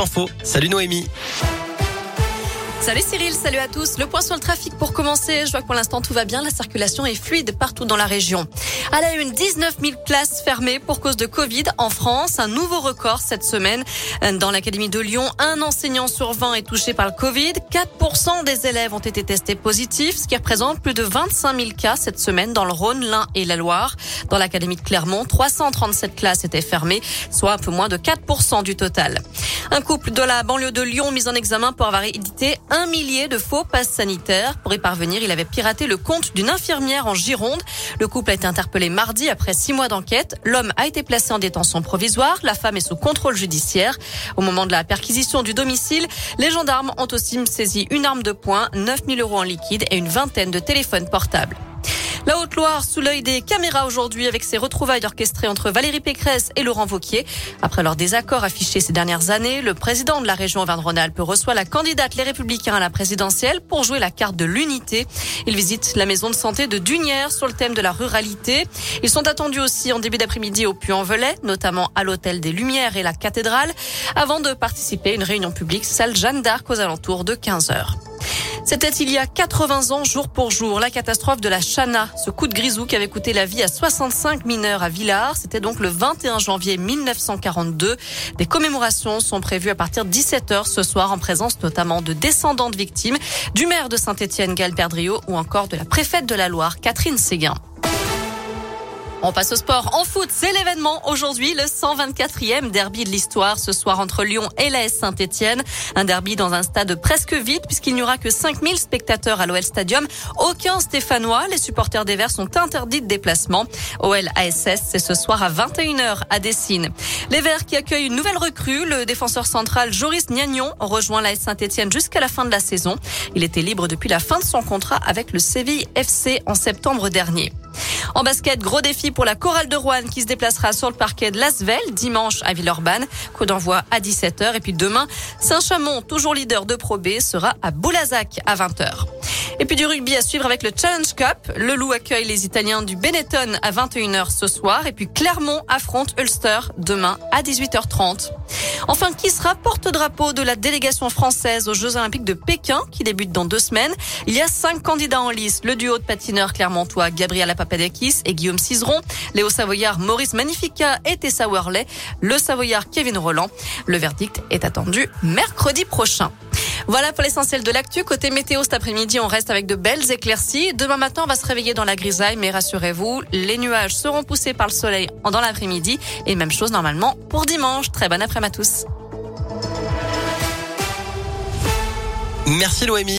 Info. Salut Noémie. Salut Cyril, salut à tous. Le point sur le trafic pour commencer. Je vois que pour l'instant tout va bien. La circulation est fluide partout dans la région. À la une, 19 000 classes fermées pour cause de Covid en France. Un nouveau record cette semaine. Dans l'Académie de Lyon, un enseignant sur 20 est touché par le Covid. 4% des élèves ont été testés positifs, ce qui représente plus de 25 000 cas cette semaine dans le Rhône, l'Ain et la Loire. Dans l'Académie de Clermont, 337 classes étaient fermées, soit un peu moins de 4% du total. Un couple de la banlieue de Lyon mis en examen pour avoir édité un millier de faux passes sanitaires. Pour y parvenir, il avait piraté le compte d'une infirmière en Gironde. Le couple a été interpellé mardi après six mois d'enquête. L'homme a été placé en détention provisoire. La femme est sous contrôle judiciaire. Au moment de la perquisition du domicile, les gendarmes ont aussi saisi une arme de poing, 9000 euros en liquide et une vingtaine de téléphones portables. La Haute-Loire sous l'œil des caméras aujourd'hui avec ses retrouvailles orchestrées entre Valérie Pécresse et Laurent Vauquier. Après leur désaccord affiché ces dernières années, le président de la région Auvergne-Rhône-Alpes reçoit la candidate Les Républicains à la présidentielle pour jouer la carte de l'unité. Il visite la maison de santé de Dunière sur le thème de la ruralité. Ils sont attendus aussi en début d'après-midi au Puy-en-Velay, notamment à l'hôtel des Lumières et la cathédrale, avant de participer à une réunion publique salle Jeanne d'Arc aux alentours de 15 heures. C'était il y a 80 ans, jour pour jour, la catastrophe de la Chana, ce coup de grisou qui avait coûté la vie à 65 mineurs à Villars. C'était donc le 21 janvier 1942. Des commémorations sont prévues à partir de 17h ce soir en présence notamment de descendants de victimes, du maire de Saint-Étienne, Gaël Perdriau, ou encore de la préfète de la Loire, Catherine Séguin. On passe au sport. En foot, c'est l'événement aujourd'hui, le 124e derby de l'histoire ce soir entre Lyon et l'AS Saint-Etienne. Un derby dans un stade presque vide puisqu'il n'y aura que 5000 spectateurs à l'OL Stadium. Aucun Stéphanois. Les supporters des Verts sont interdits de déplacement. OL ASS, c'est ce soir à 21h à Dessine. Les Verts qui accueillent une nouvelle recrue, le défenseur central Joris Gnagnon rejoint l'AS Saint-Etienne jusqu'à la fin de la saison. Il était libre depuis la fin de son contrat avec le Séville FC en septembre dernier. En basket, gros défi pour la chorale de Rouen qui se déplacera sur le parquet de Lasvel dimanche à Villeurbanne. Coup d'envoi à 17h. Et puis demain, Saint-Chamond, toujours leader de Pro B, sera à Boulazac à 20h. Et puis du rugby à suivre avec le Challenge Cup. Le Loup accueille les Italiens du Benetton à 21h ce soir. Et puis Clermont affronte Ulster demain à 18h30. Enfin, qui sera porte-drapeau de la délégation française aux Jeux Olympiques de Pékin qui débute dans deux semaines? Il y a cinq candidats en lice. Le duo de patineurs clermontois Gabriela Papadakis et Guillaume Cizeron. Léo Savoyard, Maurice Magnifica et Tessa Worley. Le Savoyard Kevin Roland. Le verdict est attendu mercredi prochain. Voilà pour l'essentiel de l'actu. Côté météo, cet après-midi, on reste avec de belles éclaircies. Demain matin, on va se réveiller dans la grisaille, mais rassurez-vous, les nuages seront poussés par le soleil dans l'après-midi. Et même chose normalement pour dimanche. Très bon après-midi à tous. Merci Noémie.